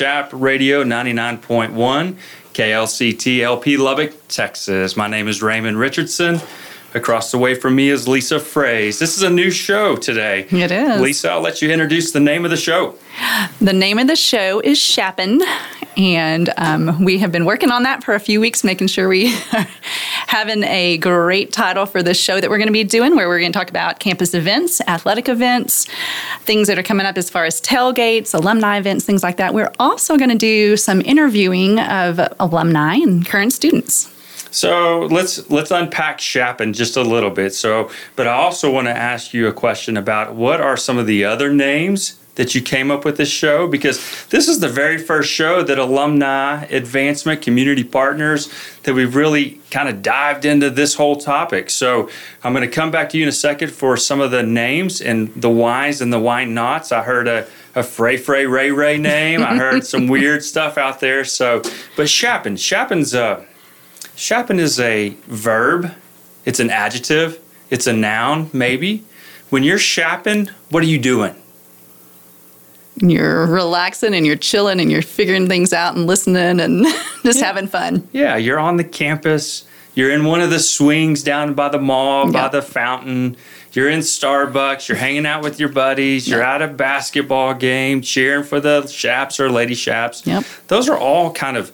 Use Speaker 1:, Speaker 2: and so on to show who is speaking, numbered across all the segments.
Speaker 1: right, welcome to Chap Radio 99.1, KLCT LP Lubbock, Texas. My name is Raymond Richardson. Across the way from me is Lisa Fraze. This is a new show today.
Speaker 2: It is.
Speaker 1: Lisa, I'll let you introduce the name of the show.
Speaker 2: The name of the show is Chap'n', and um, we have been working on that for a few weeks, making sure we are having a great title for the show that we're going to be doing, where we're going to talk about campus events, athletic events, things that are coming up as far as tailgates, alumni events, things like that. We're also going to do some interviewing of alumni and current students.
Speaker 1: So let's let's unpack Chap'n just a little bit. So, but I also want to ask you a question about what are some of the other names that you came up with this show because this is the very first show that alumni advancement community partners that we've really kind of dived into this whole topic so i'm going to come back to you in a second for some of the names and the whys and the why nots i heard a a Frey Frey Ray Ray name. I heard some weird stuff out there. So, but Chap'n, Chap'n's a Chap'n is a verb, it's an adjective, it's a noun, maybe. When you're chappin, what are you doing?
Speaker 2: You're relaxing and you're chilling and you're figuring things out and listening and just
Speaker 1: Yeah.
Speaker 2: having fun.
Speaker 1: Yeah, you're on the campus. You're in one of the swings down by the mall, by
Speaker 2: Yeah.
Speaker 1: the fountain. You're in Starbucks. You're hanging out with your buddies. You're at a basketball game, cheering for the Chaps or Lady Chaps.
Speaker 2: Yep.
Speaker 1: Those are all kind of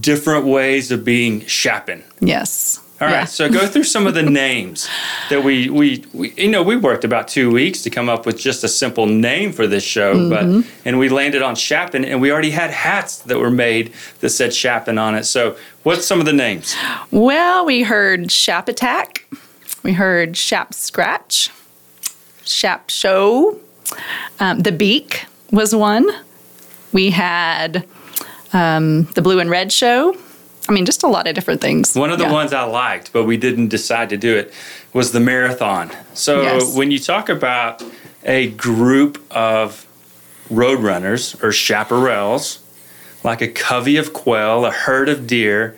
Speaker 1: different ways of being chappin.
Speaker 2: Yes.
Speaker 1: All right,
Speaker 2: Yeah.
Speaker 1: so go through some of the names that we, we we you know we worked about two weeks to come up with just a simple name for this show,
Speaker 2: Mm-hmm.
Speaker 1: but and we landed on Chap'n, and we already had hats that were made that said Chap'n on it. So what's some of the names?
Speaker 2: Well, we heard Chap Attack. We heard Chap Scratch. Chap Show. Um, the Beak was one. We had um, the Blue and Red Show. I mean, just a lot of different things.
Speaker 1: One of the
Speaker 2: Yeah.
Speaker 1: ones I liked, but we didn't decide to do it, was the marathon. So
Speaker 2: Yes.
Speaker 1: when you talk about a group of road runners or chaparrals, like a covey of quail, a herd of deer,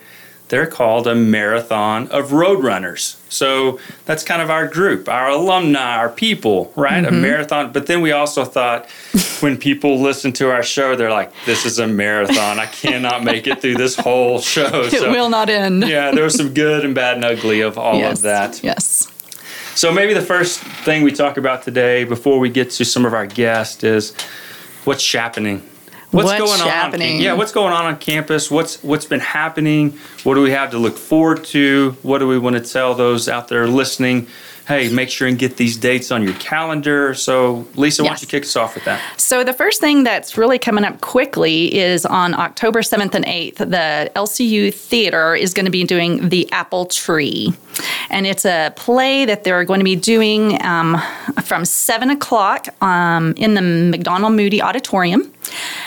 Speaker 1: they're called a marathon of road runners. So that's kind of our group, our alumni, our people, right? A mm-hmm. marathon. But then we also thought when people listen to our show, they're like, this is a marathon. I cannot make it through this whole show.
Speaker 2: It will not end.
Speaker 1: yeah, there was some good and bad and ugly of all
Speaker 2: yes.
Speaker 1: of that.
Speaker 2: Yes.
Speaker 1: So maybe the first thing we talk about today, before we get to some of our guests, is what's happening. What's,
Speaker 2: What's
Speaker 1: going on?
Speaker 2: happening?
Speaker 1: Yeah, what's going on on campus? What's what's been happening? What do we have to look forward to? What do we want to tell those out there listening? Hey, make sure and get these dates on your calendar. So, Lisa, why don't you kick us off with that?
Speaker 2: So the first thing that's really coming up quickly is on October 7th and 8th, the LCU Theater is going to be doing The Apple Tree. And it's a play that they're going to be doing um, from 7 o'clock um, in the McDonald Moody Auditorium.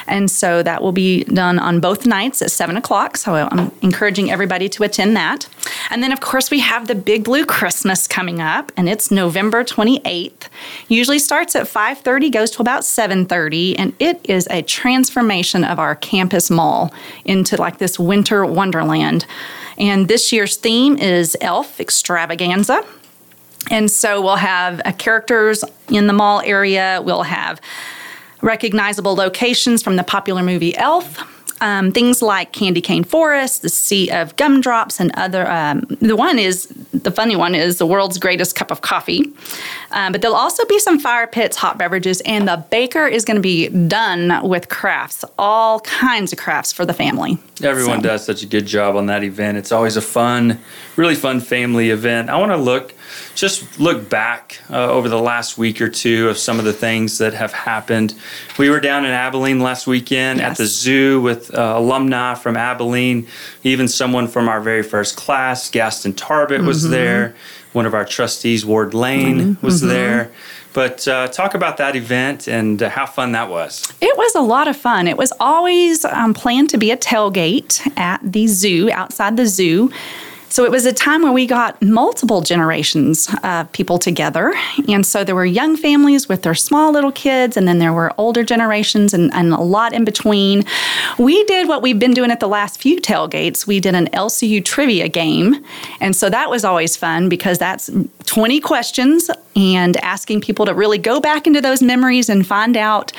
Speaker 2: And so that will be done on both nights at 7 o'clock. So I'm encouraging everybody to attend that. And then, of course, we have the Big Blue Christmas coming up, and it's November 28th. Usually starts at 5:30, goes to about 7:30, and it is a transformation of our campus mall into like this winter wonderland. And this year's theme is Elf Extravaganza. And so we'll have uh, characters in the mall area. We'll have recognizable locations from the popular movie Elf. Um, things like Candy Cane Forest, the Sea of Gumdrops, and other. Um, the one is the funny one is the world's greatest cup of coffee. Um, but there'll also be some fire pits, hot beverages, and the baker is going to be done with crafts, all kinds of crafts for the family.
Speaker 1: Everyone
Speaker 2: So-
Speaker 1: does such a good job on that event. It's always a fun, really fun family event. I want to look, just look back uh, over the last week or two of some of the things that have happened. We were down in Abilene last weekend at the zoo with uh, alumni from Abilene, even someone from our very first class, Gaston Tarbett was there. One of our trustees, Ward Lane, was there. But uh, talk about that event and uh, how fun that was.
Speaker 2: It was a lot of fun. It was always um, planned to be a tailgate at the zoo, outside the zoo. So it was a time where we got multiple generations of people together. And so there were young families with their small little kids, and then there were older generations and, and a lot in between. We did what we've been doing at the last few tailgates. We did an LCU trivia game. And so that was always fun because that's 20 questions and asking people to really go back into those memories and find out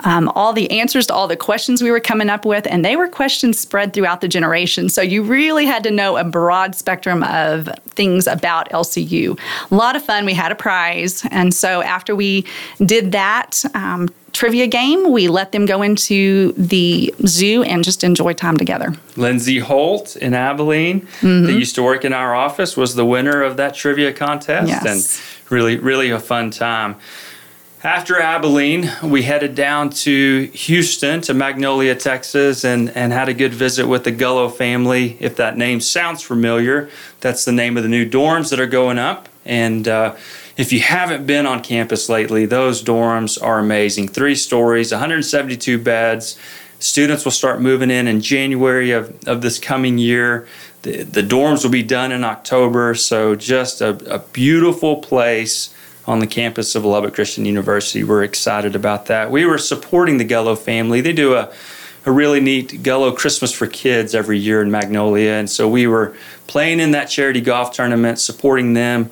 Speaker 2: um, all the answers to all the questions we were coming up with, and they were questions spread throughout the generation. So you really had to know a broad spectrum of things about LCU. A lot of fun. We had a prize, and so after we did that. Um, trivia game. We let them go into the zoo and just enjoy time together.
Speaker 1: Lindsay Holt in Abilene, mm-hmm. that used to work in our office, was the winner of that trivia contest,
Speaker 2: yes.
Speaker 1: and really, really a fun time. After Abilene, we headed down to Houston, to Magnolia, Texas, and, and had a good visit with the Gullo family. If that name sounds familiar, that's the name of the new dorms that are going up. And uh, if you haven't been on campus lately, those dorms are amazing. Three stories, 172 beds. Students will start moving in in January of, of this coming year. The, the dorms will be done in October. So, just a, a beautiful place on the campus of Lubbock Christian University. We're excited about that. We were supporting the Gullo family. They do a, a really neat Gullo Christmas for Kids every year in Magnolia. And so we were playing in that charity golf tournament, supporting them,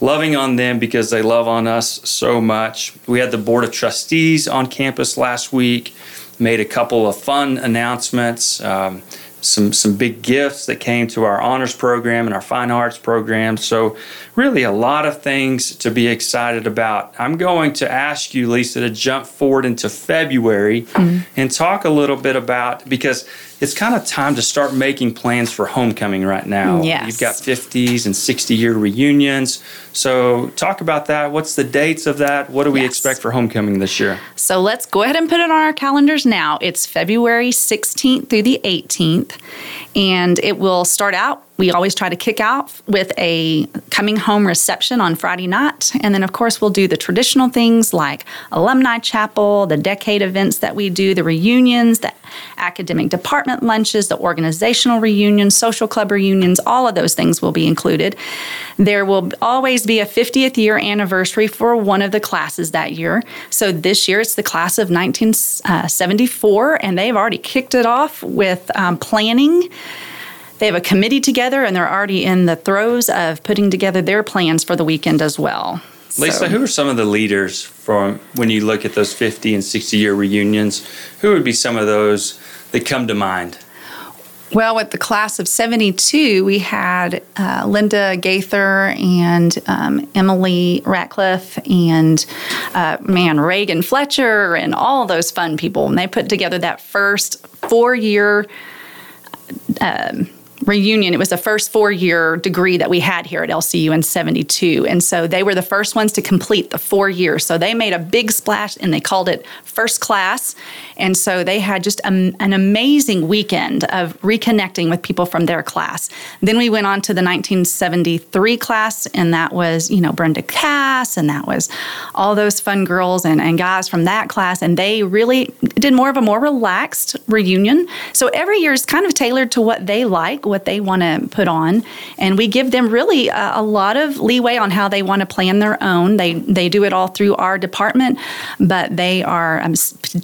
Speaker 1: loving on them because they love on us so much. We had the Board of Trustees on campus last week, made a couple of fun announcements. Um, some some big gifts that came to our honors program and our fine arts program. So really a lot of things to be excited about. I'm going to ask you, Lisa, to jump forward into February mm-hmm. and talk a little bit about because it's kind of time to start making plans for homecoming right now.
Speaker 2: Yes.
Speaker 1: You've got 50s and 60 year reunions. So, talk about that. What's the dates of that? What do we yes. expect for homecoming this year?
Speaker 2: So, let's go ahead and put it on our calendars now. It's February 16th through the 18th, and it will start out we always try to kick off with a coming home reception on Friday night. And then, of course, we'll do the traditional things like alumni chapel, the decade events that we do, the reunions, the academic department lunches, the organizational reunions, social club reunions, all of those things will be included. There will always be a 50th year anniversary for one of the classes that year. So this year it's the class of 1974, and they've already kicked it off with um, planning they have a committee together and they're already in the throes of putting together their plans for the weekend as well.
Speaker 1: Lisa, so, who are some of the leaders from when you look at those 50 and 60 year reunions? Who would be some of those that come to mind?
Speaker 2: Well, with the class of 72, we had uh, Linda Gaither and um, Emily Ratcliffe and, uh, man, Reagan Fletcher and all those fun people. And they put together that first four year um, reunion. It was the first four year degree that we had here at LCU in 72. And so they were the first ones to complete the four years. So they made a big splash and they called it first class. And so they had just a, an amazing weekend of reconnecting with people from their class. Then we went on to the 1973 class, and that was, you know, Brenda Cass, and that was all those fun girls and, and guys from that class. And they really did more of a more relaxed reunion. So every year is kind of tailored to what they like, what they want to put on. And we give them really a, a lot of leeway on how they want to plan their own. They, they do it all through our department, but they are um,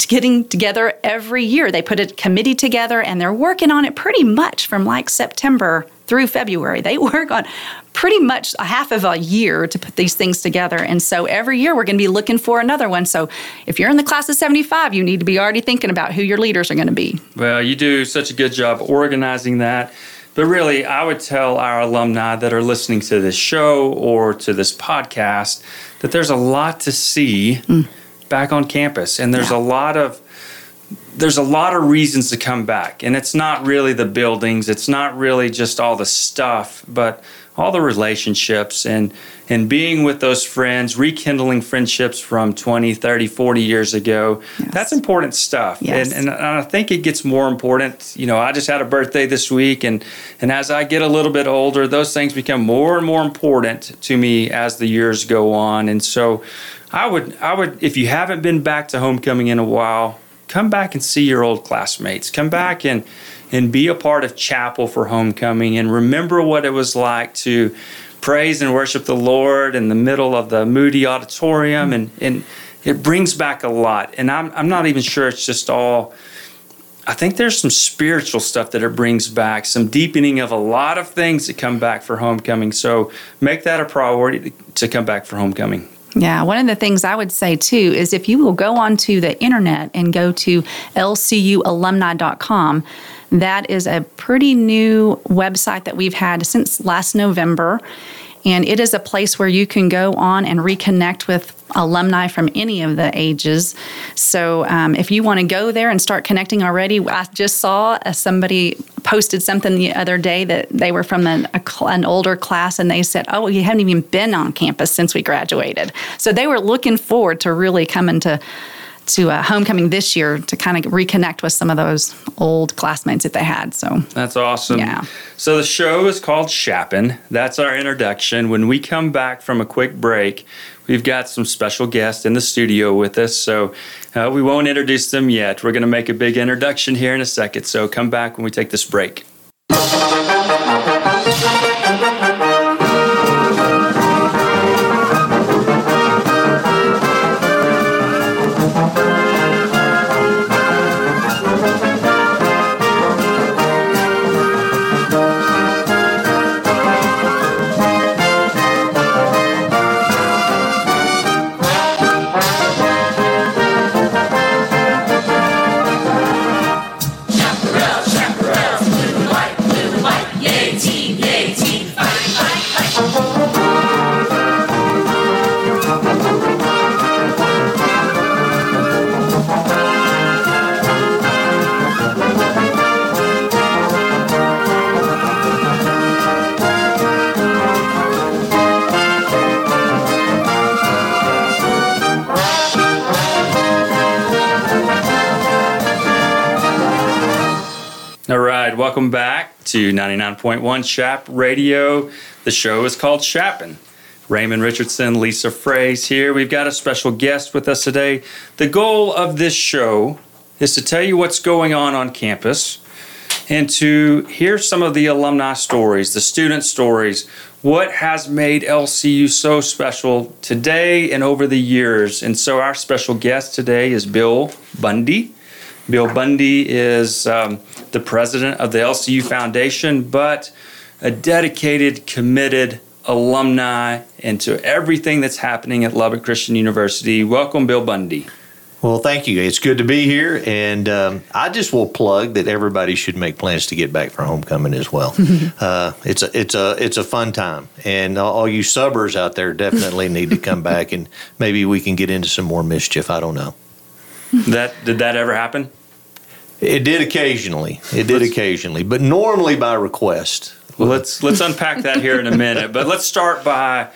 Speaker 2: getting together every year. They put a committee together and they're working on it pretty much from like September through February. They work on pretty much a half of a year to put these things together. And so every year we're going to be looking for another one. So if you're in the class of 75, you need to be already thinking about who your leaders are going to be.
Speaker 1: Well, you do such a good job organizing that. But really, I would tell our alumni that are listening to this show or to this podcast that there's a lot to see mm. back on campus. And there's yeah. a lot of there's a lot of reasons to come back. And it's not really the buildings, it's not really just all the stuff, but all the relationships and and being with those friends, rekindling friendships from 20, 30, 40 years ago. Yes. That's important stuff.
Speaker 2: Yes.
Speaker 1: And, and I think it gets more important. You know, I just had a birthday this week and and as I get a little bit older, those things become more and more important to me as the years go on. And so I would I would if you haven't been back to homecoming in a while, come back and see your old classmates. Come back and and be a part of chapel for homecoming and remember what it was like to praise and worship the Lord in the middle of the Moody Auditorium and and it brings back a lot. And I'm I'm not even sure it's just all I think there's some spiritual stuff that it brings back, some deepening of a lot of things that come back for homecoming. So make that a priority to come back for homecoming.
Speaker 2: Yeah, one of the things I would say too is if you will go onto the internet and go to lcualumni.com, that is a pretty new website that we've had since last November. And it is a place where you can go on and reconnect with alumni from any of the ages. So um, if you want to go there and start connecting already, I just saw uh, somebody posted something the other day that they were from an, a, an older class and they said, Oh, you haven't even been on campus since we graduated. So they were looking forward to really coming to to uh, homecoming this year to kind of reconnect with some of those old classmates that they had. So
Speaker 1: that's awesome.
Speaker 2: Yeah.
Speaker 1: So the show is called Chap'n. That's our introduction. When we come back from a quick break, we've got some special guests in the studio with us. So uh, we won't introduce them yet. We're going to make a big introduction here in a second. So come back when we take this break. To 99.1 Chap Radio. The show is called Chap'n. Raymond Richardson, Lisa Fraze here. We've got a special guest with us today. The goal of this show is to tell you what's going on on campus and to hear some of the alumni stories, the student stories, what has made LCU so special today and over the years. And so, our special guest today is Bill Bundy. Bill Bundy is um, the president of the LCU Foundation, but a dedicated, committed alumni into everything that's happening at Lubbock Christian University. Welcome, Bill Bundy.
Speaker 3: Well, thank you. It's good to be here, and um, I just will plug that everybody should make plans to get back for homecoming as well. uh, it's a it's a it's a fun time, and all you subbers out there definitely need to come back, and maybe we can get into some more mischief. I don't know.
Speaker 1: That did that ever happen?
Speaker 3: It did occasionally. It did let's, occasionally, but normally by request.
Speaker 1: Well, let's let's unpack that here in a minute. But let's start by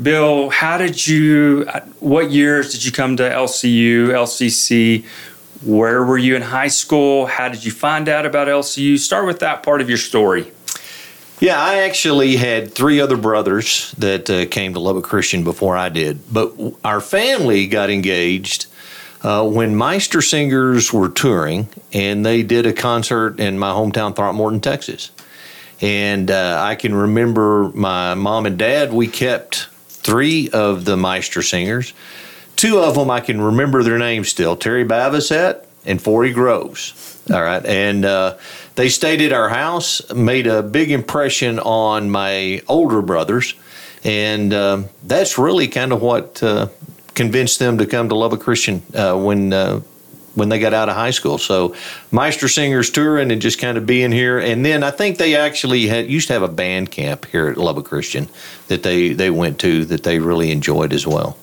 Speaker 1: Bill. How did you? What years did you come to LCU, LCC? Where were you in high school? How did you find out about LCU? Start with that part of your story.
Speaker 3: Yeah, I actually had three other brothers that uh, came to Lubbock Christian before I did, but our family got engaged uh, when Meistersingers were touring, and they did a concert in my hometown, Throckmorton, Texas. And uh, I can remember my mom and dad, we kept three of the Meister Singers. Two of them I can remember their names still Terry Bavasette and Forey Groves. All right. And uh, they stayed at our house, made a big impression on my older brothers. And um, that's really kind of what uh, convinced them to come to Lubbock Christian uh, when uh, when they got out of high school. So Meister Singers touring and just kind of being here. And then I think they actually had used to have a band camp here at Lubbock Christian that they they went to that they really enjoyed as well.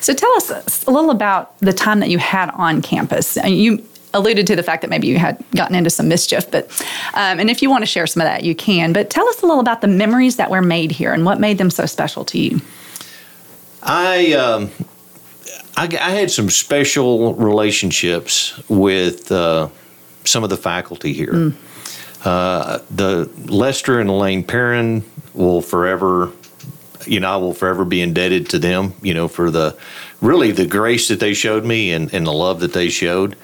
Speaker 2: So tell us a little about the time that you had on campus. You alluded to the fact that maybe you had gotten into some mischief, but um, and if you want to share some of that, you can. But tell us a little about the memories that were made here and what made them so special to you.
Speaker 3: I, um, I, I had some special relationships with uh, some of the faculty here. Mm. Uh, the Lester and Elaine Perrin will forever, you know, I will forever be indebted to them, you know, for the really the grace that they showed me and, and the love that they showed.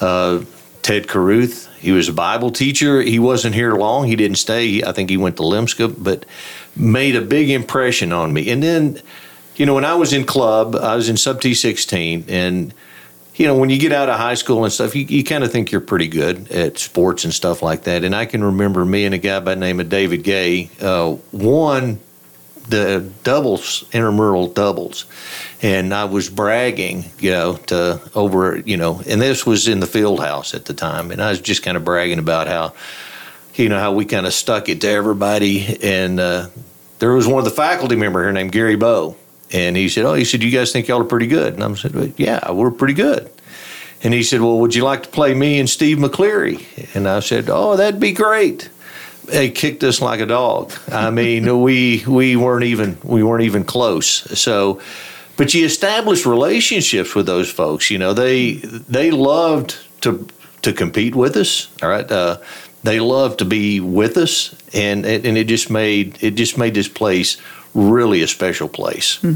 Speaker 3: Uh, Ted Caruth, he was a Bible teacher. He wasn't here long. He didn't stay. I think he went to Lipscomb, but made a big impression on me. And then you know, when I was in club, I was in sub T 16, and, you know, when you get out of high school and stuff, you, you kind of think you're pretty good at sports and stuff like that. And I can remember me and a guy by the name of David Gay uh, won the doubles, intramural doubles, and I was bragging, you know, to over, you know, and this was in the field house at the time, and I was just kind of bragging about how, you know, how we kind of stuck it to everybody, and uh, there was one of the faculty member here named Gary Bow, and he said, "Oh, he said you guys think y'all are pretty good," and I said, well, "Yeah, we're pretty good." And he said, Well, would you like to play me and Steve McCleary? And I said, Oh, that'd be great. They kicked us like a dog. I mean, we we weren't even we weren't even close. So but you establish relationships with those folks. You know, they they loved to to compete with us. All right. Uh, they loved to be with us and and it just made it just made this place really a special place. Hmm.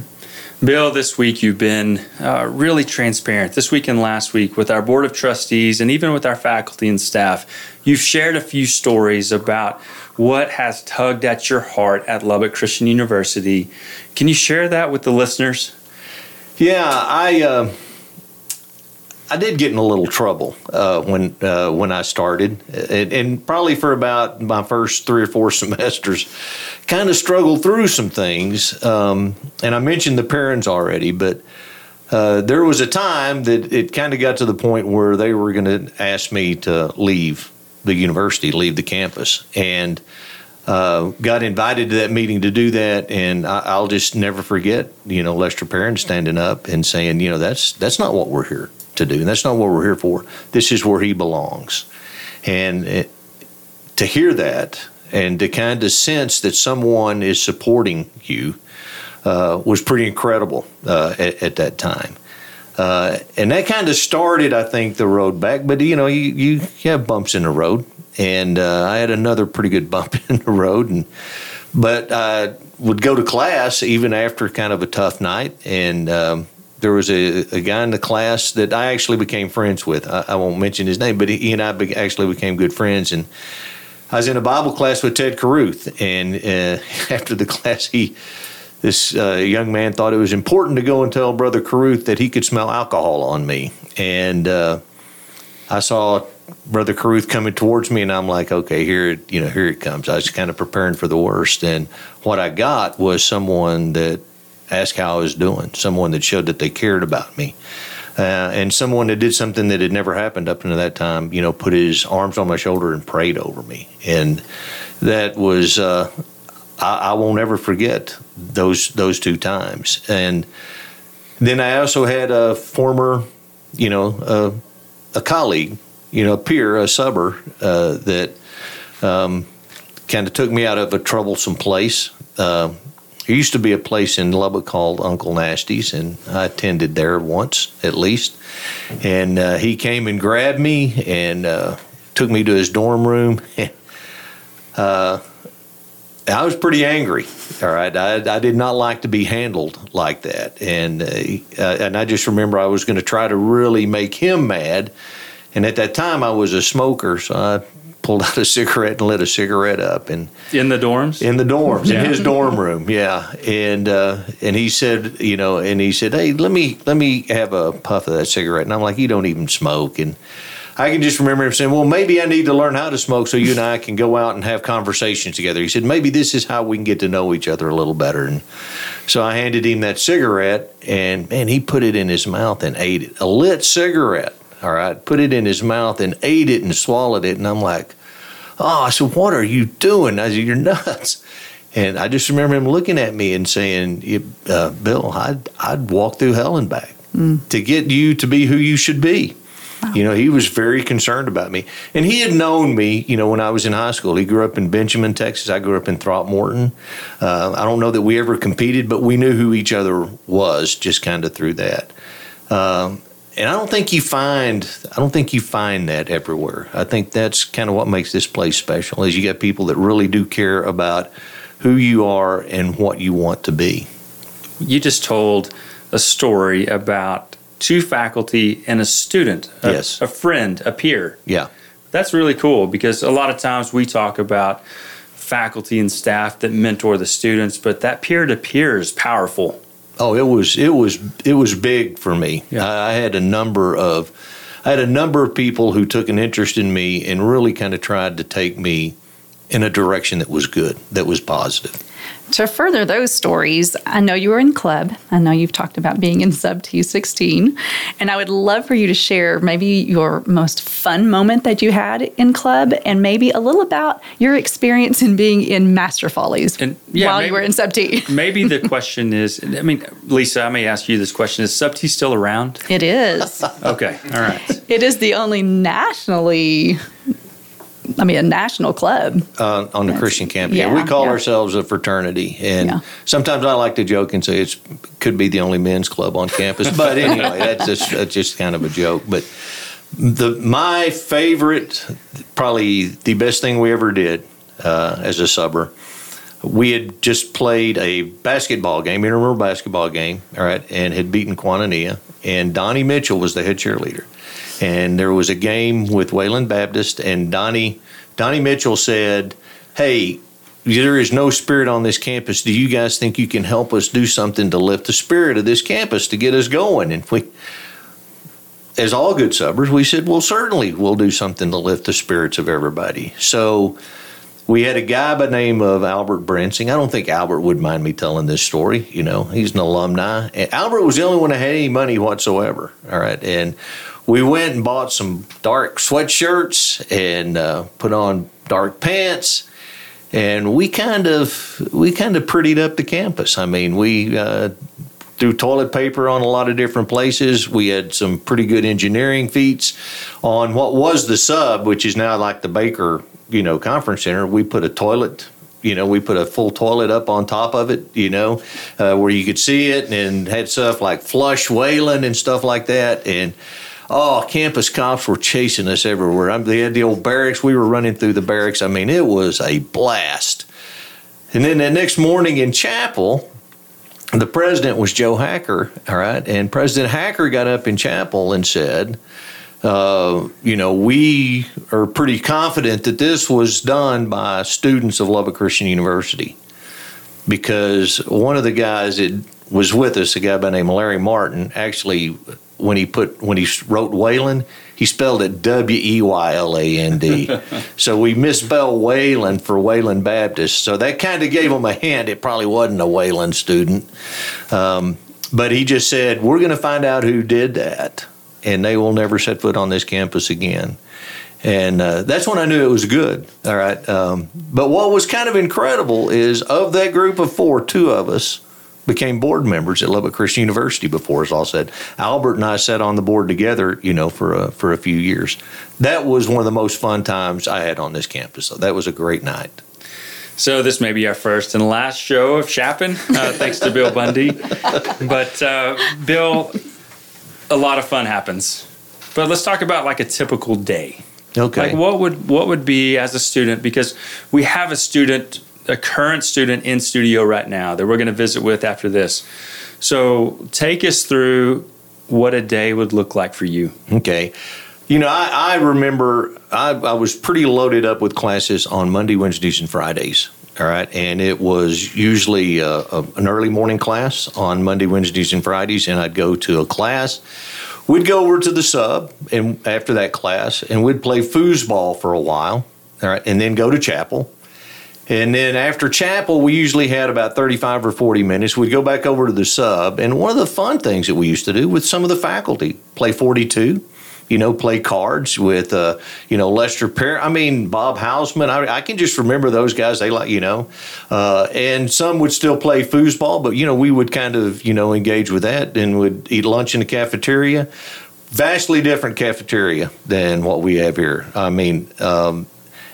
Speaker 1: Bill, this week you've been uh, really transparent. This week and last week with our board of trustees and even with our faculty and staff, you've shared a few stories about what has tugged at your heart at Lubbock Christian University. Can you share that with the listeners?
Speaker 3: Yeah, I. Uh I did get in a little trouble uh, when uh, when I started, and, and, probably for about my first three or four semesters, kind of struggled through some things. Um, and I mentioned the parents already, but uh, there was a time that it kind of got to the point where they were going to ask me to leave the university, leave the campus, and. Uh, got invited to that meeting to do that, and I, will just never forget, you know, Lester Perrin standing up and saying, you know, that's that's not what we're here to do. And that's not what we're here for. This is where he belongs. And it, to hear that and to kind of sense that someone is supporting you uh, was pretty incredible uh, at, at, that time. Uh, and that kind of started, I think, the road back. But you know, you, you have bumps in the road, and uh, I had another pretty good bump in the road. And but I would go to class even after kind of a tough night, and um, there was a, a guy in the class that I actually became friends with. I, I won't mention his name, but he and I be, actually became good friends. And I was in a Bible class with Ted Caruth, and uh, after the class, he this uh, young man thought it was important to go and tell Brother Caruth that he could smell alcohol on me. And uh, I saw Brother Caruth coming towards me, and I'm like, okay, here, you know, here it comes. I was kind of preparing for the worst, and what I got was someone that ask how I was doing, someone that showed that they cared about me. Uh, and someone that did something that had never happened up until that time, you know, put his arms on my shoulder and prayed over me. And that was, uh, I, I, won't ever forget those those two times. And then I also had a former, you know, uh, a colleague, you know, a peer, a subber uh, that um, kind of took me out of a troublesome place. There used to be a place in Lubbock called Uncle Nasty's, and I attended there once at least. And uh, he came and grabbed me and uh, took me to his dorm room. uh, I was pretty angry. All right, I, I, did not like to be handled like that, and uh, uh, and I just remember I was going to try to really make him mad. And at that time, I was a smoker, so I pulled out a cigarette and lit a cigarette up and
Speaker 1: in the dorms?
Speaker 3: In the dorms yeah. in his dorm room yeah. And uh, and he said you know and he said hey let me let me have a puff of that cigarette. And I'm like you don't even smoke. And I can just remember him saying well maybe I need to learn how to smoke so you and I can go out and have conversations together. He said maybe this is how we can get to know each other a little better. And so I handed him that cigarette and man he put it in his mouth and ate it. A lit cigarette all right, put it in his mouth and ate it and swallowed it. And I'm like, Oh, I said, What are you doing? I said, You're nuts. And I just remember him looking at me and saying, uh, Bill, I'd, I'd walk through hell and back mm. to get you to be who you should be. Wow. You know, he was very concerned about me. And he had known me, you know, when I was in high school. He grew up in Benjamin, Texas. I grew up in Throckmorton. Uh, I don't know that we ever competed, but we knew who each other was just kind of through that. Um, and I don't think you find I don't think you find that everywhere. I think that's kind of what makes this place special is you got people that really do care about who you are and what you want to be.
Speaker 1: You just told a story about two faculty and a student, a,
Speaker 3: yes.
Speaker 1: a friend, a peer.
Speaker 3: Yeah.
Speaker 1: That's really cool because a lot of times we talk about faculty and staff that mentor the students, but that peer to peer is powerful.
Speaker 3: Oh, it was it was it was big for me. Yeah. I, I had a number of I had a number of people who took an interest in me and really kind of tried to take me in a direction that was good, that was positive.
Speaker 2: To further those stories, I know you were in club. I know you've talked about being in sub T16. And I would love for you to share maybe your most fun moment that you had in club and maybe a little about your experience in being in Master Follies
Speaker 1: And, yeah,
Speaker 2: while
Speaker 1: maybe-
Speaker 2: you were in sub T.
Speaker 1: Maybe the question is I mean, Lisa, I may ask you this question Is Sub T still around?
Speaker 2: It is.
Speaker 1: Okay. All right.
Speaker 2: It is the only nationally, I mean, a national club.
Speaker 3: uh, on the Christian campus. Yeah,
Speaker 2: Yeah,
Speaker 3: we call
Speaker 2: yeah.
Speaker 3: ourselves a fraternity, and
Speaker 2: Yeah.
Speaker 3: sometimes I like to joke and say it's could be the only men's club on campus. But anyway, that's just that's just kind of a joke. But the my favorite, probably the best thing we ever did uh, as a subber. We had just played a basketball game, intramural basketball game, all right, and had beaten Koinonia. And Donnie Mitchell was the head cheerleader. And there was a game with Wayland Baptist, and Donnie Donnie Mitchell said, "Hey, there is no spirit on this campus. Do you guys think you can help us do something to lift the spirit of this campus to get us going?" And we, as all good subbers, we said, "Well, certainly we'll do something to lift the spirits of everybody." So we had a guy by name of Albert Bransing. I don't think Albert would mind me telling this story. You know, he's an alumni. And Albert was the only one that had any money whatsoever. All right, and we went and bought some dark sweatshirts and uh, put on dark pants. And we kind of we kind of prettied up the campus. I mean, we uh, threw toilet paper on a lot of different places. We had some pretty good engineering feats on what was the sub, which is now like the Baker, you know, conference center. We put a toilet, you know, we put a full toilet up on top of it, you know, uh, where you could see it, and had stuff like flush Wayland and stuff like that, and. Oh, campus cops were chasing us everywhere. I they had the old barracks. We were running through the barracks. I mean, it was a blast. And then the next morning in chapel, the president was Joe Hacker, all right, and President Hacker got up in chapel and said, uh, you know, we are pretty confident that this was done by students of Lubbock Christian University because one of the guys that was with us, a guy by the name of Larry Martin, actually, when he put when he wrote Wayland, he spelled it W E Y L A N D. so we misspelled Wayland for Wayland Baptist. So that kind of gave him a hint. It probably wasn't a Wayland student. Um, but he just said, "We're going to find out who did that, and they will never set foot on this campus again." And uh, that's when I knew it was good. All right. Um, but what was kind of incredible is of that group of four, two of us became board members at Lubbock Christian University before it's all said. Albert and I sat on the board together, you know, for a, for a few years. That was one of the most fun times I had on this campus. So that was a great night.
Speaker 1: So this may be our first and last show of Chap'n, uh, thanks to Bill Bundy. But uh, Bill, a lot of fun happens. But let's talk about like a typical day.
Speaker 3: Okay.
Speaker 1: Like what would what would be as a student because we have a student, a current student in studio right now that we're going to visit with after this. So take us through what a day would look like for you.
Speaker 3: Okay. You know, I, I remember I, I was pretty loaded up with classes on Monday, Wednesdays, and Fridays. All right. And it was usually uh a, an early morning class on Monday, Wednesdays, and Fridays. And I'd go to a class. We'd go over to the sub and after that class, and we'd play foosball for a while. All right. And then go to chapel. And then after chapel, we usually had about 35 or 40 minutes. We'd go back over to the sub. And one of the fun things that we used to do with some of the faculty, play 42, you know, play cards with, uh, you know, Lester Perrin. I mean, Bob Hausman. I, I can just remember those guys. They like, you know, uh, and some would still play foosball, but, you know, we would kind of, you know, engage with that and would eat lunch in the cafeteria. Vastly different cafeteria than what we have here. I mean, um,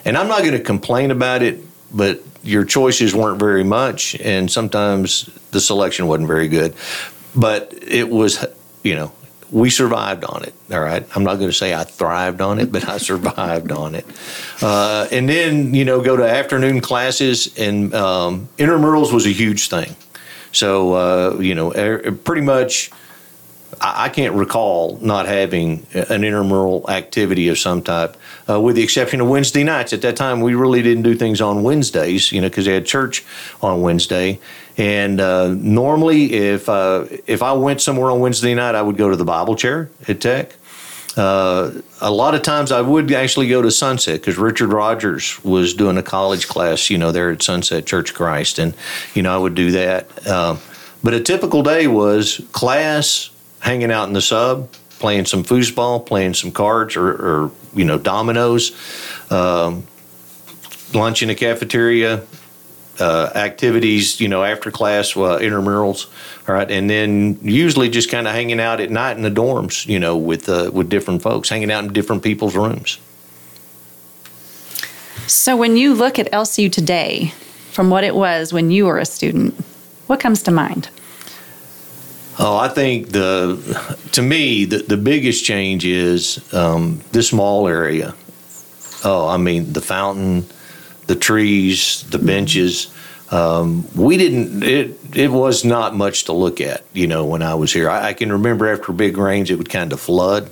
Speaker 3: and I'm not going to complain about it, but your choices weren't very much, and sometimes the selection wasn't very good. But it was, you know, we survived on it. All right, I'm not going to say I thrived on it, but I survived on it. Uh, and then you know, go to afternoon classes, and um, intramurals was a huge thing. So uh, you know, er, pretty much. I can't recall not having an intramural activity of some type, uh, with the exception of Wednesday nights. At that time, we really didn't do things on Wednesdays, you know, because they had church on Wednesday. And uh, normally, if uh, if I went somewhere on Wednesday night, I would go to the Bible chair at Tech. Uh, a lot of times I would actually go to Sunset because Richard Rogers was doing a college class, you know, there at Sunset Church Christ, and you know I would do that. Um, but a typical day was class, hanging out in the sub, playing some foosball, playing some cards, or, or you know dominoes, um, lunch in the cafeteria, uh, activities, you know, after class, uh, intramurals, all right, and then usually just kind of hanging out at night in the dorms, you know, with uh, with different folks, hanging out in different people's rooms.
Speaker 2: So, when you look at LCU today, from what it was when you were a student, what comes to mind?
Speaker 3: Oh, I think the to me the, the biggest change is um, this mall area. Oh, I mean the fountain, the trees, the benches. Um, we didn't. It it was not much to look at. You know, when I was here, I, I can remember after big rains, it would kind of flood,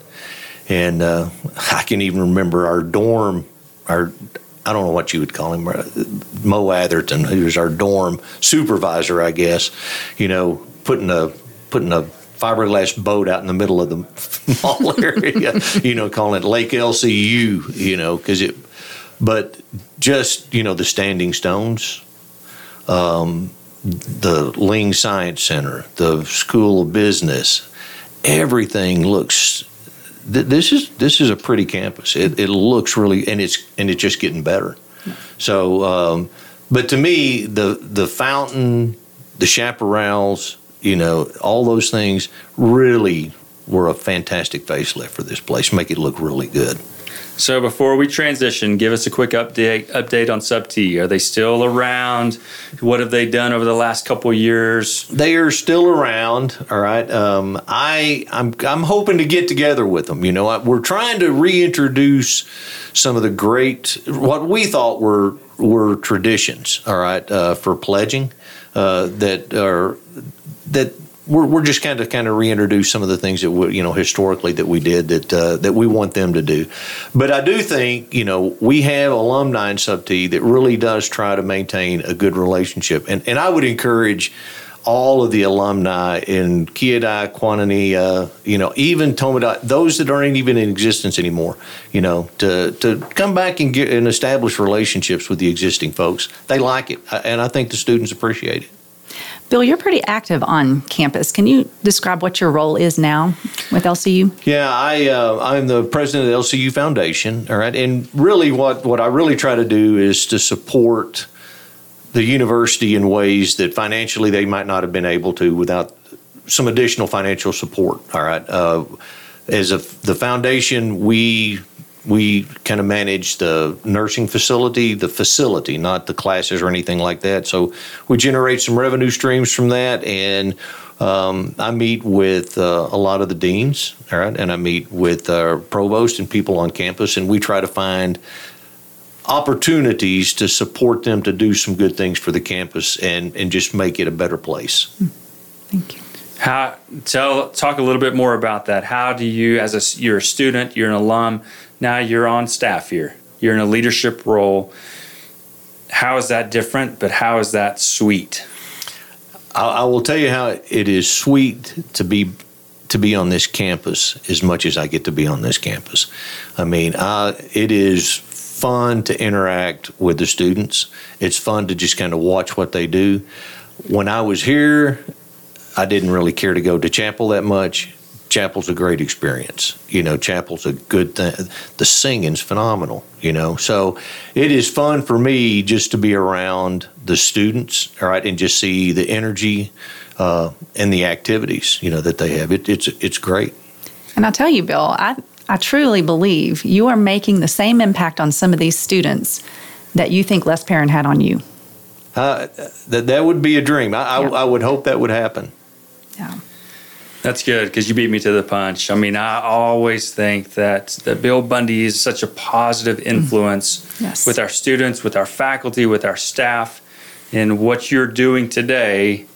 Speaker 3: and uh, I can even remember our dorm, our I don't know what you would call him, uh, Mo Atherton, who was our dorm supervisor, I guess. You know, putting a putting a fiberglass boat out in the middle of the mall area, you know, calling it Lake LCU, you know, because it, but just, you know, the standing stones, um, the Ling Science Center, the School of Business, everything looks. Th- this is this is a pretty campus. It, it looks really, and it's and it's just getting better. So, um, but to me, the the fountain, the chaparrals, you know, all those things really were a fantastic facelift for this place, make it look really good.
Speaker 1: So before we transition, give us a quick update update on Sub T. Are they still around? What have they done over the last couple years?
Speaker 3: They are still around. All right. Um, I I'm I'm hoping to get together with them. You know, I, we're trying to reintroduce some of the great what we thought were were traditions. All right, uh, for pledging uh, that are that we're, we're just kind of kind of reintroduce some of the things that we, you know historically that we did that uh, that we want them to do. But I do think you know we have alumni in Sub T that really does try to maintain a good relationship, and and I would encourage all of the alumni in Kyodai, Koinonia, uh, you know, even Tomato, those that aren't even in existence anymore, you know, to, to come back and get and establish relationships with the existing folks. They like it, and I think the students appreciate it.
Speaker 2: Bill, you're pretty active on campus. Can you describe what your role is now with LCU?
Speaker 3: Yeah, I uh, I'm the president of the LCU Foundation. All right, and really, what what I really try to do is to support the university in ways that financially they might not have been able to without some additional financial support. All right, uh, as a the foundation, we we kind of manage the nursing facility, the facility, not the classes or anything like that. So we generate some revenue streams from that, and um, I meet with uh, a lot of the deans, all right, and I meet with our provost and people on campus, and we try to find opportunities to support them to do some good things for the campus and and just make it a better place.
Speaker 2: Thank you.
Speaker 1: How tell talk a little bit more about that. How do you, as a you're a student, you're an alum, now you're on staff here, you're in a leadership role. How is that different? But how is that sweet?
Speaker 3: I, I will tell you how it is sweet to be to be on this campus as much as I get to be on this campus. I mean, I, it is fun to interact with the students. It's fun to just kind of watch what they do. When I was here, I didn't really care to go to chapel that much. Chapel's a great experience. You know, chapel's a good thing. The singing's phenomenal, you know. So it is fun for me just to be around the students, all right, and just see the energy uh, and the activities, you know, that they have. It, it's it's great.
Speaker 2: And I'll tell you, Bill, I, I truly believe you are making the same impact on some of these students that you think Les Perrin had on you.
Speaker 3: Uh, that that would be a dream. I,
Speaker 2: Yeah.
Speaker 3: I, I would hope that would happen.
Speaker 2: Yeah.
Speaker 1: That's good because you beat me to the punch. I mean, I always think that that Bill Bundy is such a positive mm. influence
Speaker 2: Yes.
Speaker 1: with our students, with our faculty, with our staff, and what you're doing today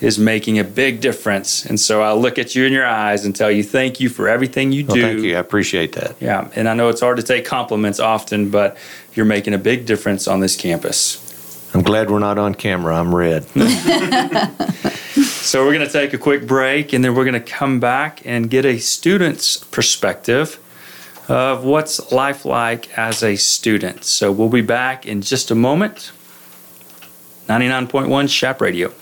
Speaker 1: is making a big difference. And so I look at you in your eyes and tell you thank you for everything you
Speaker 3: Well,
Speaker 1: do.
Speaker 3: thank you. I appreciate that.
Speaker 1: Yeah, and I know it's hard to take compliments often, but you're making a big difference on this campus.
Speaker 3: I'm glad we're not on camera. I'm red.
Speaker 1: So we're going to take a quick break and then we're going to come back and get a student's perspective of what's life like as a student. So we'll be back in just a moment. 99.1 Chap Radio.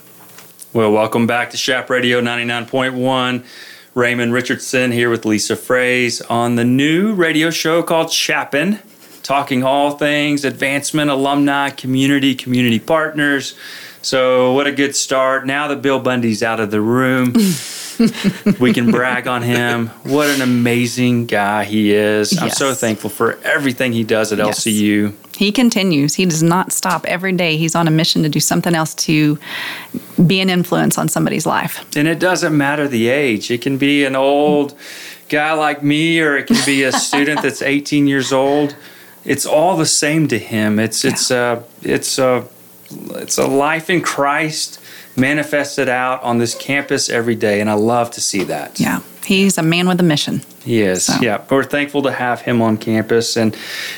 Speaker 1: Well, welcome back to Chap Radio 99.1. Raymond Richardson here with Lisa Fraze on the new radio show called Chap'n, talking all things advancement, alumni, community, community partners. So, what a good start. Now that Bill Bundy's out of the room, we can brag on him. What an amazing guy he is. I'm so thankful for everything he does at
Speaker 2: Yes.
Speaker 1: LCU.
Speaker 2: He continues. He does not stop every day. He's on a mission to do something else to be an influence on somebody's life.
Speaker 1: And it doesn't matter the age. It can be an old guy like me, or it can be a student that's 18 years old. It's all the same to him. It's it's a it's a it's a life in Christ manifested out on this campus every day, and I love to see that.
Speaker 2: Yeah. He's a man with a mission.
Speaker 1: He is.
Speaker 2: So.
Speaker 1: Yeah, we're thankful to have him on campus, and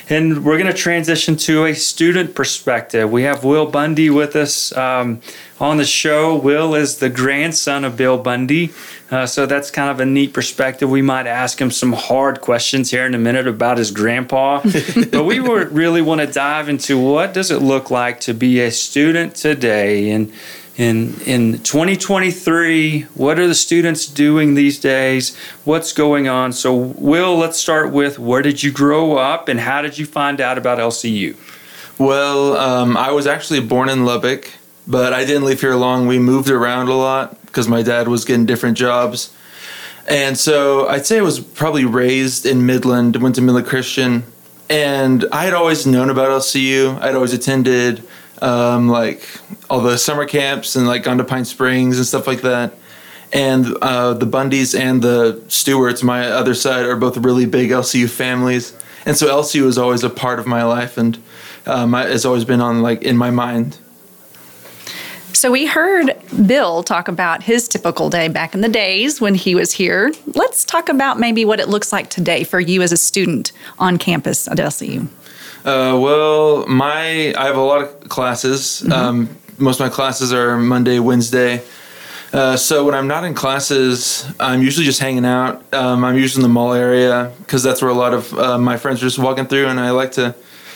Speaker 1: and we're going to transition to a student perspective. We have Will Bundy with us um, on the show. Will is the grandson of Bill Bundy, uh, so that's kind of a neat perspective. We might ask him some hard questions here in a minute about his grandpa, but we really want to dive into what does it look like to be a student today, and in in 2023 what are the students doing these days what's going on so will let's start with where did you grow up and how did you find out about lcu
Speaker 4: Well, um, I was actually born in Lubbock, but I didn't live here long. We moved around a lot because my dad was getting different jobs. And so I'd say I was probably raised in Midland, went to Midland Christian, and I had always known about LCU. I'd always attended um, like all the summer camps and like gone to Pine Springs and stuff like that. And uh, the Bundys and the Stewarts, my other side, are both really big LCU families. And so LCU is always a part of my life and um, it's always been on like in my mind.
Speaker 2: So we heard Bill talk about his typical day back in the days when he was here. Let's talk about maybe what it looks like today for you as a student on campus at LCU.
Speaker 4: Uh, well, my I have a lot of classes. Um, most of my classes are Monday, Wednesday. Uh, so when I'm not in classes, I'm usually just hanging out. Um, I'm usually in the mall area because that's where a lot of uh, my friends are just walking through, and I like to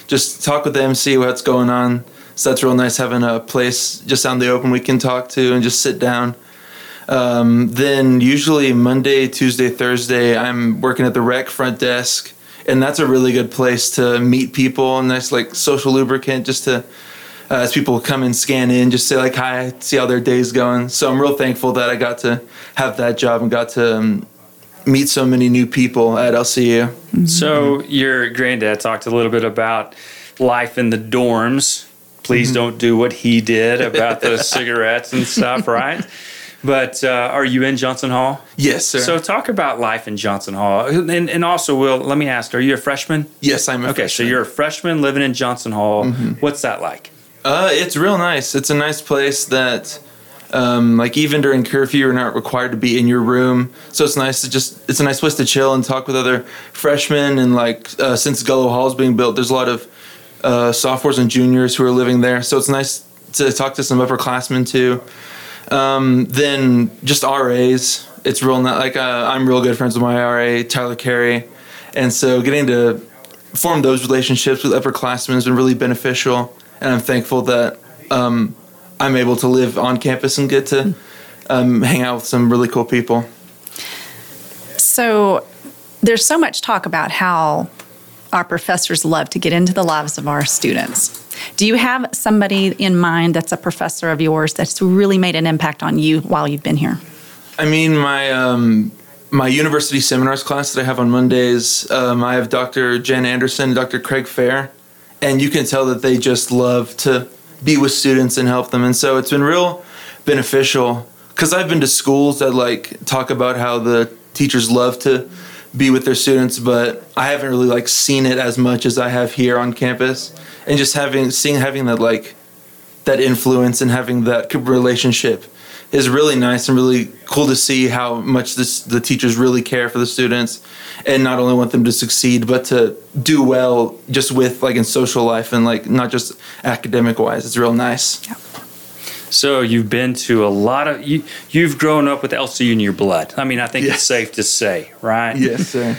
Speaker 4: just talk with them, see what's going on. So that's real nice having a place just out in the open we can talk to and just sit down. Um, then usually Monday, Tuesday, Thursday, I'm working at the rec front desk, and that's a really good place to meet people. and nice like social lubricant, just to uh, as people come and scan in, just say like hi, see how their day's going. So I'm real thankful that I got to have that job and got to um, meet so many new people at LCU.
Speaker 1: so your granddad talked a little bit about life in the dorms please don't do what he did about the cigarettes and stuff right but uh, are you in johnson hall
Speaker 4: Yes, sir.
Speaker 1: so talk about life in johnson hall and, and also will let me ask are you a freshman
Speaker 4: yes, I'm a
Speaker 1: Okay, so you're a freshman living in Johnson Hall. What's that like?
Speaker 4: Uh, it's real nice. It's a nice place that, um, like even during curfew, you're not required to be in your room. So it's nice to just. It's a nice place to chill and talk with other freshmen. And like uh, since Gullo Hall is being built, there's a lot of uh, sophomores and juniors who are living there. So it's nice to talk to some upperclassmen too. Um, then just RAs. It's real not like uh, I'm real good friends with my RA Tyler Carey, and so getting to form those relationships with upperclassmen has been really beneficial. And I'm thankful that um, I'm able to live on campus and get to um, hang out with some really cool people.
Speaker 2: So there's so much talk about how our professors love to get into the lives of our students. Do you have somebody in mind that's a professor of yours that's really made an impact on you while you've been here?
Speaker 4: I mean, my um, my university seminars class that I have on Mondays, um, I have Dr. Jen Anderson, Dr. Craig Fair, and you can tell that they just love to be with students and help them. And so it's been real beneficial because I've been to schools that like talk about how the teachers love to be with their students, but I haven't really like seen it as much as I have here on campus. And just having seeing having that like that influence and having that relationship is really nice and really cool to see how much this, the teachers really care for the students and not only want them to succeed but to do well just with like in social life and like not just academic wise it's real nice
Speaker 1: So you've been to a lot of you. You've grown up with LCU in your blood. I mean, I think it's safe to say, right?
Speaker 4: Yes, sir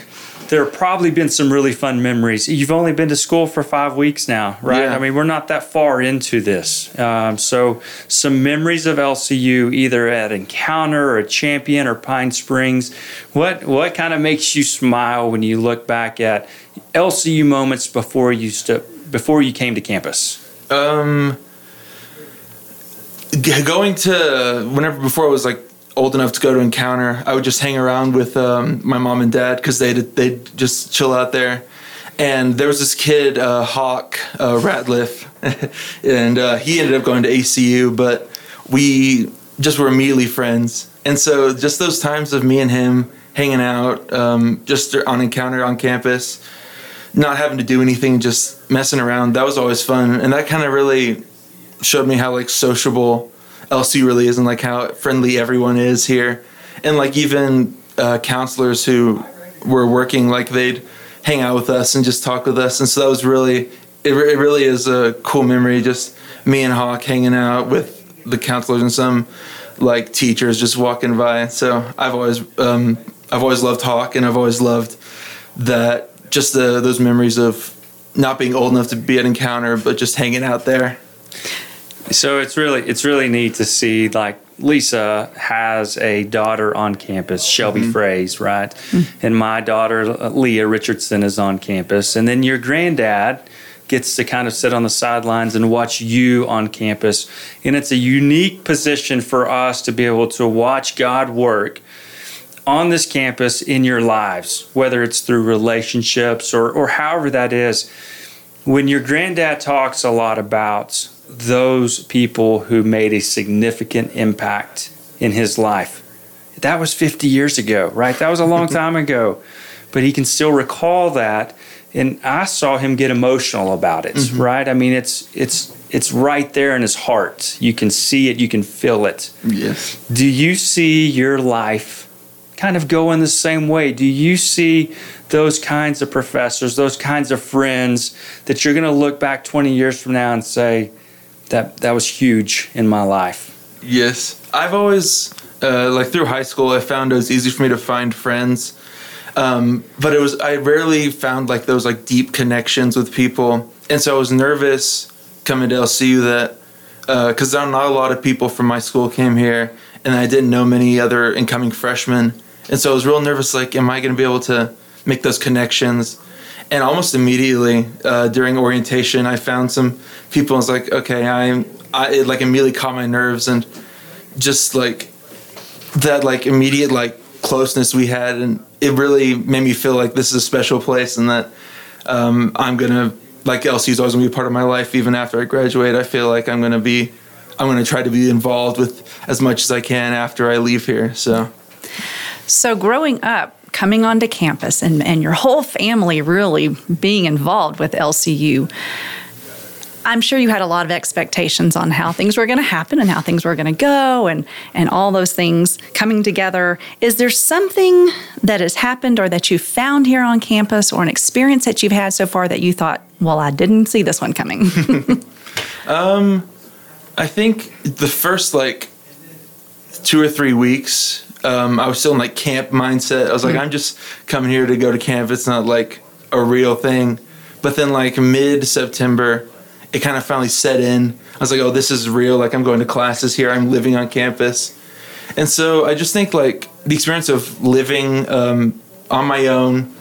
Speaker 1: there have probably been some really fun memories. You've only been to school for five weeks now, right?
Speaker 4: Yeah.
Speaker 1: I mean, we're not that far into this. Um, so, some memories of LCU, either at Encounter or Champion or Pine Springs. What what kind of makes you smile when you look back at LCU moments before you st- before you came to campus?
Speaker 4: Um, g- going to whenever before I was like old enough to go to encounter, I would just hang around with um, my mom and dad because they they just chill out there. And there was this kid, uh, Hawk uh, Ratliff, and uh, he ended up going to ACU, but we just were immediately friends. And so, just those times of me and him hanging out, um, just on encounter on campus, not having to do anything, just messing around. That was always fun, and that kind of really showed me how like sociable LC really is, and like how friendly everyone is here, and like even uh, counselors who were working, like they'd hang out with us and just talk with us, and so that was really it. re- It really is a cool memory, just me and Hawk hanging out with the counselors and some like teachers just walking by. So I've always um, I've always loved Hawk, and I've always loved that just the those memories of not being old enough to be at encounter but just hanging out there
Speaker 1: So it's really it's really neat to see like Lisa has a daughter on campus, Shelby Fraze, right? And my daughter uh, Leah Richardson is on campus, and then your granddad gets to kind of sit on the sidelines and watch you on campus, and it's a unique position for us to be able to watch God work on this campus in your lives, whether it's through relationships or or however that is. When your granddad talks a lot about those people who made a significant impact in his life, that was 50 years ago, right? That was a long time ago. But he can still recall that. And I saw him get emotional about it, mm-hmm. right? I mean, it's it's it's right there in his heart. You can see it, you can feel it.
Speaker 4: yes
Speaker 1: Do you see your life kind of go in the same way? Do you see those kinds of professors, those kinds of friends that you're going to look back 20 years from now and say, that, that was huge in my life?
Speaker 4: yes. I've always uh, like through high school i found it was easy for me to find friends. Um, but it was i rarely found like those like deep connections with people. And so i was nervous coming to lcu that because not a lot of people from my school came here and i didn't know many other incoming freshmen. And so i was real nervous like am i going to be able to make those connections and almost immediately uh, during orientation i found some people and was like okay i'm I, it like immediately caught my nerves and just like that like immediate like closeness we had and it really made me feel like this is a special place and that um, i'm gonna like lc is always gonna be a part of my life even after i graduate i feel like i'm gonna be i'm gonna try to be involved with as much as i can after i leave here so.
Speaker 2: So, growing up, coming onto campus, and, and your whole family really being involved with LCU, I'm sure you had a lot of expectations on how things were going to happen and how things were going to go and, and all those things coming together. Is there something that has happened or that you found here on campus or an experience that you've had so far that you thought, well, I didn't see this one coming?
Speaker 4: um, I think the first like two or three weeks, um, I was still in like camp mindset. I was like, I'm just coming here to go to camp. It's not like a real thing. But then like mid September, it kind of finally set in. I was like, oh, this is real. Like I'm going to classes here. I'm living on campus. And so I just think like the experience of living um, on my own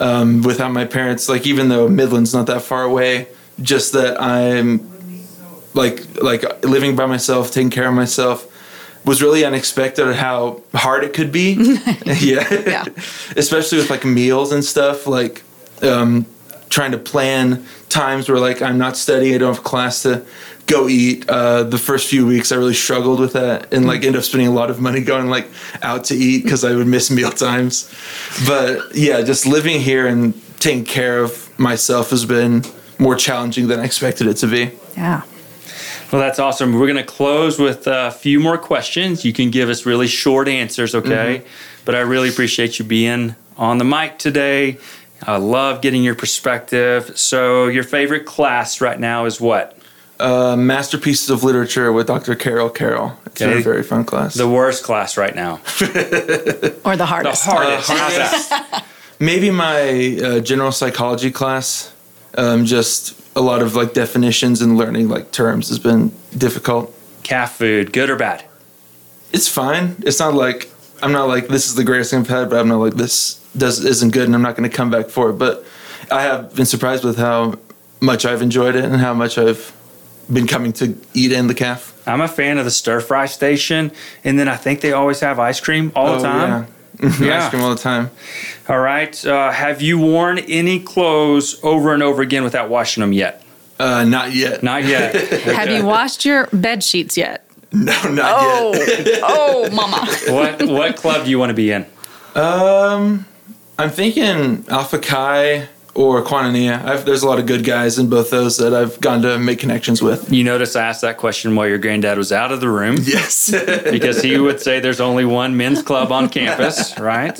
Speaker 4: um, without my parents, like even though Midland's not that far away, just that I'm like like living by myself, taking care of myself was really unexpected at how hard it could be. yeah.
Speaker 2: Yeah.
Speaker 4: Especially with like meals and stuff, like um, trying to plan times where like I'm not studying, I don't have class to go eat. Uh, the first few weeks I really struggled with that and like end up spending a lot of money going like out to eat because I would miss meal times. But yeah, just living here and taking care of myself has been more challenging than I expected it to be.
Speaker 2: yeah.
Speaker 1: Well, that's awesome. We're going to close with a few more questions. You can give us really short answers, okay? But I really appreciate you being on the mic today. I love getting your perspective. So, your favorite class right now is what?
Speaker 4: uh, masterpieces of literature with Dr. Carol Carroll. It's been
Speaker 1: Okay.
Speaker 4: a very fun class.
Speaker 1: The worst class right now.
Speaker 2: Or the hardest?
Speaker 1: The
Speaker 2: hardest.
Speaker 1: hardest.
Speaker 4: Maybe my uh, general psychology class. Um, just a lot of like definitions and learning like terms has been difficult.
Speaker 1: Caf food, good or bad?
Speaker 4: It's fine. It's not like I'm not like this is the greatest thing I've had, but I'm not like this does isn't good, and I'm not going to come back for it. But I have been surprised with how much I've enjoyed it and how much I've been coming to eat in the caf.
Speaker 1: I'm a fan of the stir fry station, and then I think they always have ice cream all the oh, time.
Speaker 4: Oh, Yeah.
Speaker 1: Yeah.
Speaker 4: Ice cream all the time.
Speaker 1: All right. Uh, have you worn any clothes over and over again without washing them yet?
Speaker 4: Uh, not yet.
Speaker 1: Not yet.
Speaker 2: Have you washed your bed sheets yet?
Speaker 4: No, not
Speaker 2: Oh,
Speaker 4: yet.
Speaker 2: oh, mama.
Speaker 1: what What club do you want to be in?
Speaker 4: Um, I'm thinking Alpha Chi or Koinonia. I've, there's a lot of good guys in both those that I've gone to make connections with.
Speaker 1: You notice I asked that question while your granddad was out of the room
Speaker 4: Yes.
Speaker 1: because he would say there's only one men's club on campus, right?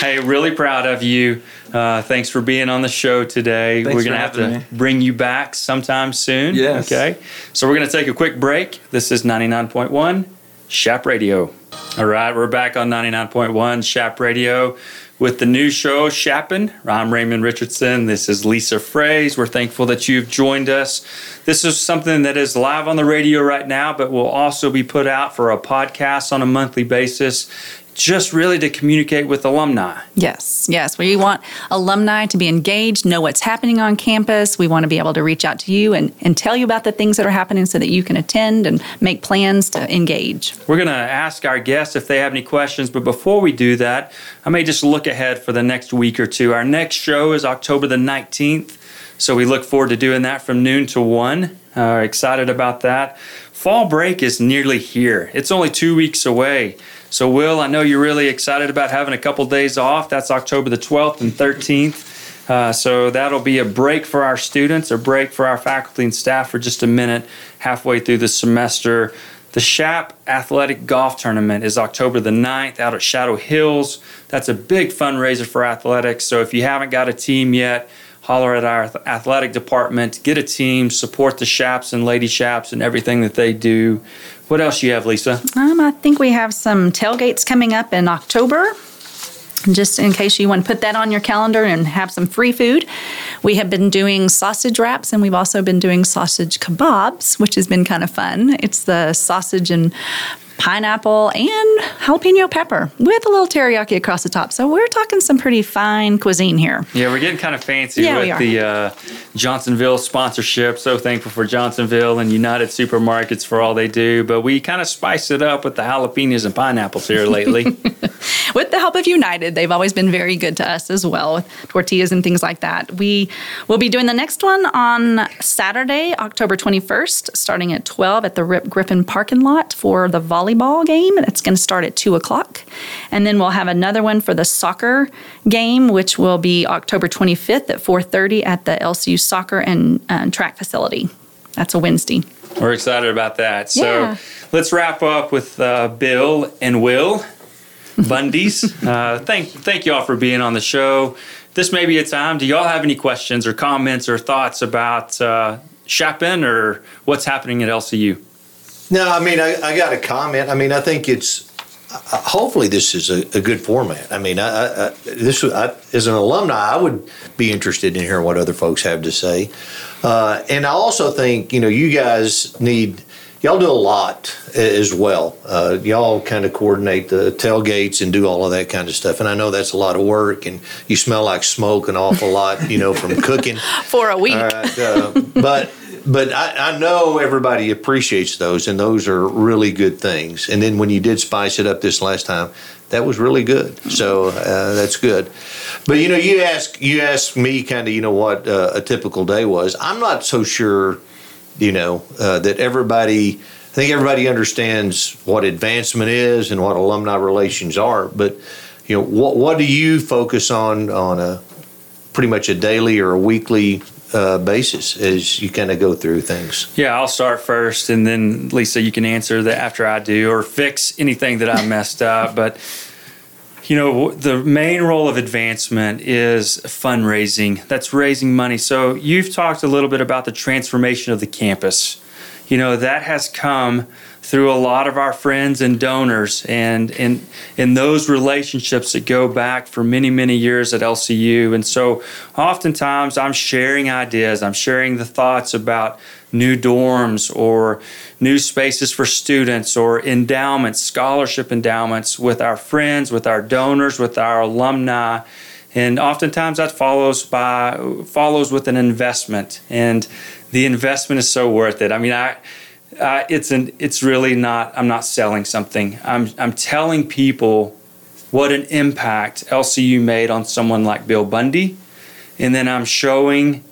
Speaker 1: Hey, really proud of you. Uh, thanks for being on the show today.
Speaker 4: Thanks
Speaker 1: we're gonna have to
Speaker 4: me.
Speaker 1: bring you back sometime soon.
Speaker 4: Yes.
Speaker 1: Okay. So we're gonna take a quick break. This is 99.1 Chap Radio. All right, we're back on 99.1 Chap Radio with the new show Chap'n. I'm Raymond Richardson. This is Lisa Fraze. We're thankful that you've joined us. This is something that is live on the radio right now, but will also be put out for a podcast on a monthly basis, just really to communicate with alumni.
Speaker 2: Yes, yes. We want alumni to be engaged, know what's happening on campus. We want to be able to reach out to you and, and tell you about the things that are happening so that you can attend and make plans to engage.
Speaker 1: We're going to ask our guests if they have any questions, but before we do that, I may just look ahead for the next week or two. Our next show is October the 19th, so we look forward to doing that from noon to 1. Uh, excited about that. Fall break is nearly here, it's only two weeks away. So, Will, I know you're really excited about having a couple days off. That's October the 12th and 13th. Uh, so that'll be a break for our students, a break for our faculty and staff for just a minute halfway through the semester. The Chap Athletic Golf Tournament is October the 9th out at Shadow Hills. That's a big fundraiser for athletics. So if you haven't got a team yet, holler at our athletic department, get a team, support the Chaps and Lady Chaps and everything that they do. What else you have, Lisa?
Speaker 2: Um, I think we have some tailgates coming up in October. Just in case you want to put that on your calendar and have some free food, we have been doing sausage wraps and we've also been doing sausage kebabs, which has been kind of fun. It's the sausage and pineapple and jalapeno pepper with a little teriyaki across the top. So we're talking some pretty fine cuisine here.
Speaker 1: Yeah, we're getting kind of fancy
Speaker 2: Yeah,
Speaker 1: with the uh, Johnsonville sponsorship. So thankful for Johnsonville and United Supermarkets for all they do. But we kind of spice it up with the jalapenos and pineapples here lately.
Speaker 2: with the help of United, they've always been very good to us as well with tortillas and things like that. We will be doing the next one on Saturday, October 21st, starting at 12 at the Rip Griffin parking lot for the volleyball game. That's going to start at 2 o'clock. And then we'll have another one for the soccer game, which will be October 25th at 4.30 at the LCU soccer and uh, track facility. That's a Wednesday.
Speaker 1: We're excited about that. So
Speaker 2: Yeah.
Speaker 1: let's wrap up with uh, Bill and Will Bundy's. uh, thank thank you all for being on the show. This may be a time. Do y'all have any questions or comments or thoughts about uh, Chap'n or what's happening at LCU?
Speaker 3: No, I mean, I, I got a comment. I mean, I think it's uh, hopefully this is a, a good format. I mean, I, I, this I, as an alumni, I would be interested in hearing what other folks have to say. Uh, and I also think you know you guys need y'all do a lot as well. Uh, y'all kind of coordinate the tailgates and do all of that kind of stuff. And I know that's a lot of work, and you smell like smoke an awful lot, you know, from cooking.
Speaker 2: For a week.
Speaker 3: Right, uh, but but I, I know everybody appreciates those, and those are really good things. And then when you did spice it up this last time, that was really good. So uh, that's good. But you know, you ask you asked me kind of you know what uh, a typical day was. I'm not so sure, you know, uh, that everybody. I think everybody understands what advancement is and what alumni relations are. But you know, what what do you focus on on a pretty much a daily or a weekly uh, basis as you kind of go through things.
Speaker 1: Yeah, I'll start first, and then Lisa, you can answer that after I do, or fix anything that I messed up. But you know, the main role of advancement is fundraising. That's raising money. So you've talked a little bit about the transformation of the campus. you know, that has come through a lot of our friends and donors and in in those relationships that go back for many many years at LCU and so oftentimes I'm sharing ideas. I'm sharing the thoughts about new dorms or new spaces for students or endowments scholarship endowments with our friends with our donors with our alumni. And oftentimes that follows by follows with an investment. And the investment is so worth it. I mean I uh, it's an it's really not i'm not selling something. I'm i'm telling people what an impact lcu made on someone like bill bundy. And then i'm showing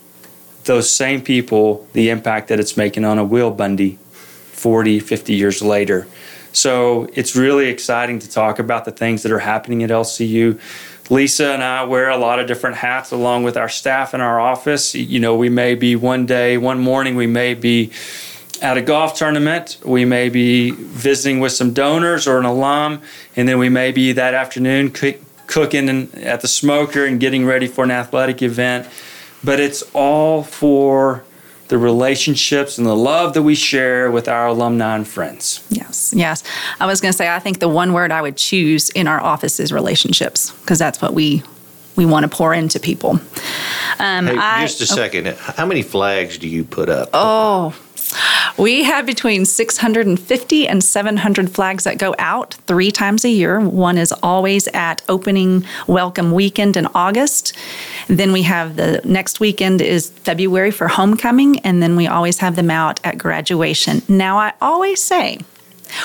Speaker 1: those same people the impact that it's making on a will bundy 40 50 years later. So it's really exciting to talk about the things that are happening at lcu lisa and i wear a lot of different hats along with our staff in our office. You know we may be one day one morning we may be at a golf tournament. We may be visiting with some donors or an alum, and then we may be that afternoon cook, cooking in, at the smoker and getting ready for an athletic event. But it's all for the relationships and the love that we share with our alumni and friends.
Speaker 2: Yes, yes. I was going to say, I think the one word I would choose in our office is relationships, because that's what we we want to pour into people.
Speaker 3: Um, hey, I, just a oh, second. How many flags do you put up?
Speaker 2: Oh, we have between 650 and 700 flags that go out three times a year. One is always at opening welcome weekend in August. Then we have the next weekend is February for homecoming, and then we always have them out at graduation. Now, I always say,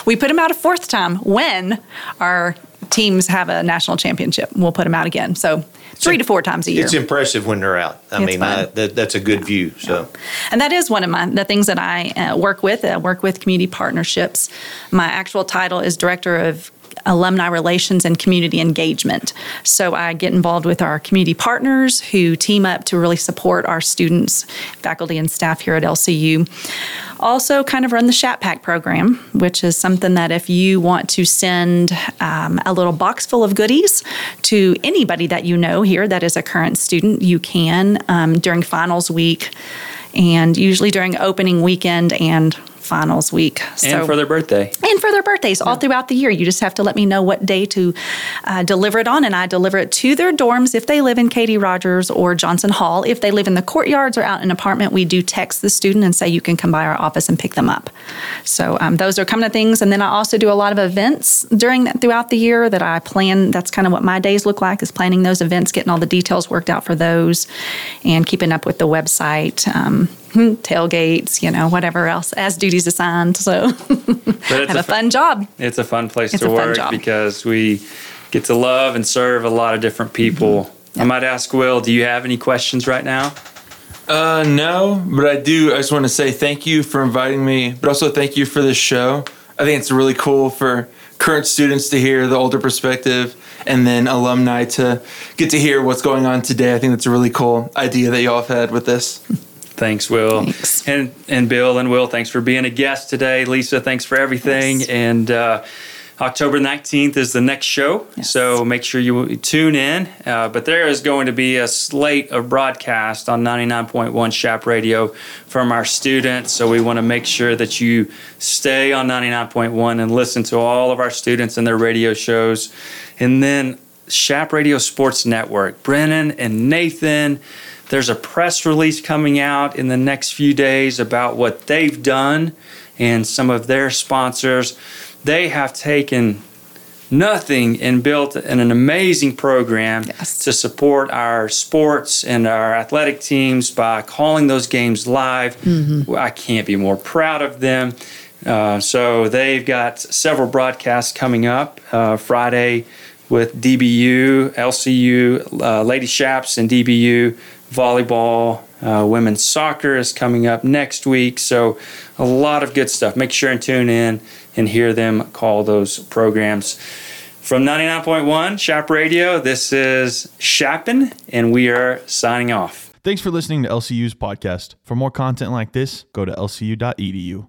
Speaker 2: we put them out a fourth time when our teams have a national championship. We'll put them out again. So three to four times a year.
Speaker 3: It's impressive when they're out. I it's mean, I, that, that's a good yeah. view. So, yeah.
Speaker 2: and that is one of my the things that I uh, work with. I work with community partnerships. My actual title is director of alumni relations and community engagement. So I get involved with our community partners who team up to really support our students, faculty, and staff here at LCU. Also, kind of run the Chap Pack program, which is something that if you want to send um, a little box full of goodies to anybody that you know here that is a current student, you can um, during finals week and usually during opening weekend and finals week.
Speaker 1: And for their birthday.
Speaker 2: And for their birthdays all throughout the year. You just have to let me know what day to uh, deliver it on, and I deliver it to their dorms if they live in Katie Rogers or Johnson Hall. If they live in the courtyards or out in an apartment, we do text the student and say you can come by our office and pick them up. So um, those are kind of things. And then I also do a lot of events during throughout the year that I plan. That's kind of what my days look like is planning those events, getting all the details worked out for those, and keeping up with the website. Um, tailgates, you know, whatever else as duties assigned. So have a, a, fun job.
Speaker 1: It's a fun place it's to work because we get to love and serve a lot of different people. Mm-hmm. I might ask Will, do you have any questions right now?
Speaker 4: Uh, no, but I do. I just want to say thank you for inviting me, but also thank you for this show. I think it's really cool for current students to hear the older perspective and then alumni to get to hear what's going on today. I think that's a really cool idea that y'all have had with this.
Speaker 1: Thanks, Will. Thanks. And and Bill and Will, thanks for being a guest today. Lisa, thanks for everything. Yes. And uh, October 19th is the next show, yes. so make sure you tune in. Uh, but there is going to be a slate of broadcast on 99.1 Chap Radio from our students, so we want to make sure that you stay on 99.1 and listen to all of our students and their radio shows. And then Chap Radio Sports Network, Brennan and Nathan there's a press release coming out in the next few days about what they've done and some of their sponsors. They have taken nothing and built an, an amazing program yes. to support our sports and our athletic teams by calling those games live. Mm-hmm. I can't be more proud of them. Uh, so they've got several broadcasts coming up uh, Friday with DBU, LCU, uh, Lady Chaps, and DBU volleyball, uh, women's soccer is coming up next week. So, a lot of good stuff. Make sure and tune in and hear them call those programs. From 99.1 Chap Radio, this is Chap'n, and we are signing off.
Speaker 5: Thanks for listening to LCU's podcast. For more content like this, go to lcu.edu.